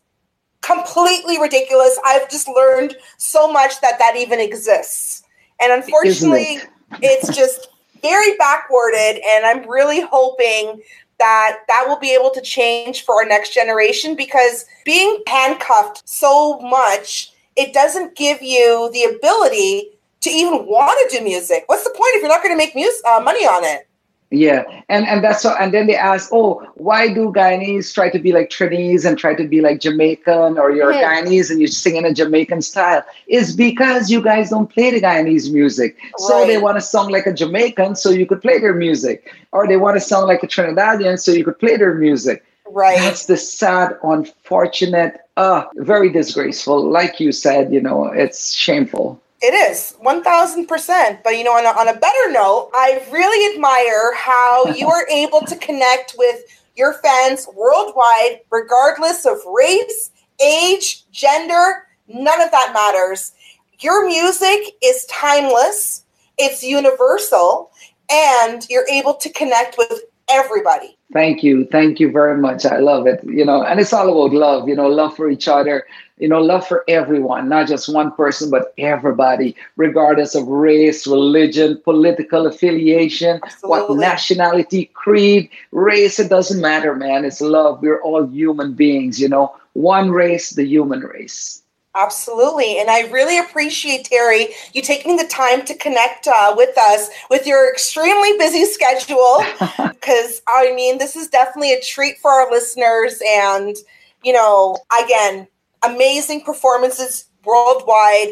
completely ridiculous. I've just learned so much that that even exists. And unfortunately, it? it's just very backwarded. And I'm really hoping that that will be able to change for our next generation because being handcuffed so much, it doesn't give you the ability to even want to do music. What's the point if you're not going to make music uh, money on it? Yeah, and and that's so. And then they ask, oh, why do Guyanese try to be like Trinidad and try to be like Jamaican, or you're mm-hmm. Guyanese and you sing in a Jamaican style? Is because you guys don't play the Guyanese music, right. so they want to song like a Jamaican, so you could play their music, or they want to sound like a Trinidadian, so you could play their music. Right. That's the sad, unfortunate, uh, very disgraceful. Like you said, you know, it's shameful. It is 1000%. But, you know, on a, on a better note, I really admire how <laughs> you are able to connect with your fans worldwide, regardless of race, age, gender, none of that matters. Your music is timeless, it's universal, and you're able to connect with everybody. Thank you. Thank you very much. I love it. You know, and it's all about love, you know, love for each other, you know, love for everyone, not just one person, but everybody, regardless of race, religion, political affiliation, Absolutely. what nationality, creed, race, it doesn't matter, man. It's love. We're all human beings, you know, one race, the human race. Absolutely. And I really appreciate, Terry, you taking the time to connect uh, with us with your extremely busy schedule. <laughs> Because, I mean, this is definitely a treat for our listeners. And, you know, again, amazing performances worldwide.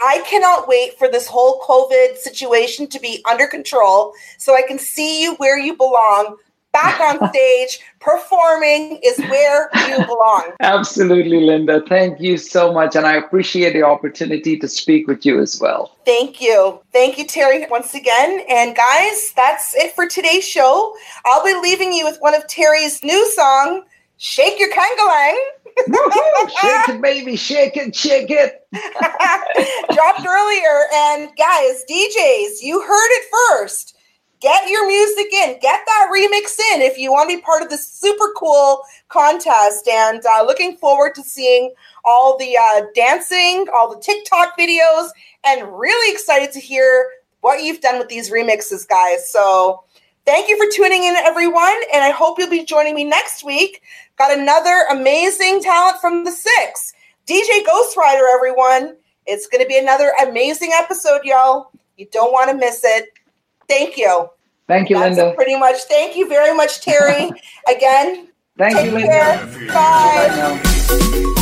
I cannot wait for this whole COVID situation to be under control so I can see you where you belong back on stage performing is where you belong. <laughs> Absolutely, Linda. Thank you so much. And I appreciate the opportunity to speak with you as well. Thank you. Thank you, Terry, once again. And guys, that's it for today's show. I'll be leaving you with one of Terry's new song, Shake Your Kankalang. <laughs> shake it, baby, shake it, shake it. <laughs> Dropped earlier. And guys, DJs, you heard it first get your music in, get that remix in if you want to be part of this super cool contest. And uh, looking forward to seeing all the uh, dancing, all the TikTok videos, and really excited to hear what you've done with these remixes, guys. So thank you for tuning in, everyone. And I hope you'll be joining me next week. Got another amazing talent from the six. DJ Ghostwriter, everyone. It's going to be another amazing episode, y'all. You don't want to miss it. Thank you. Thank you, That's Linda. Pretty much. Thank you very much, Terry. <laughs> Again. Thank you, Linda. Care. Bye. Bye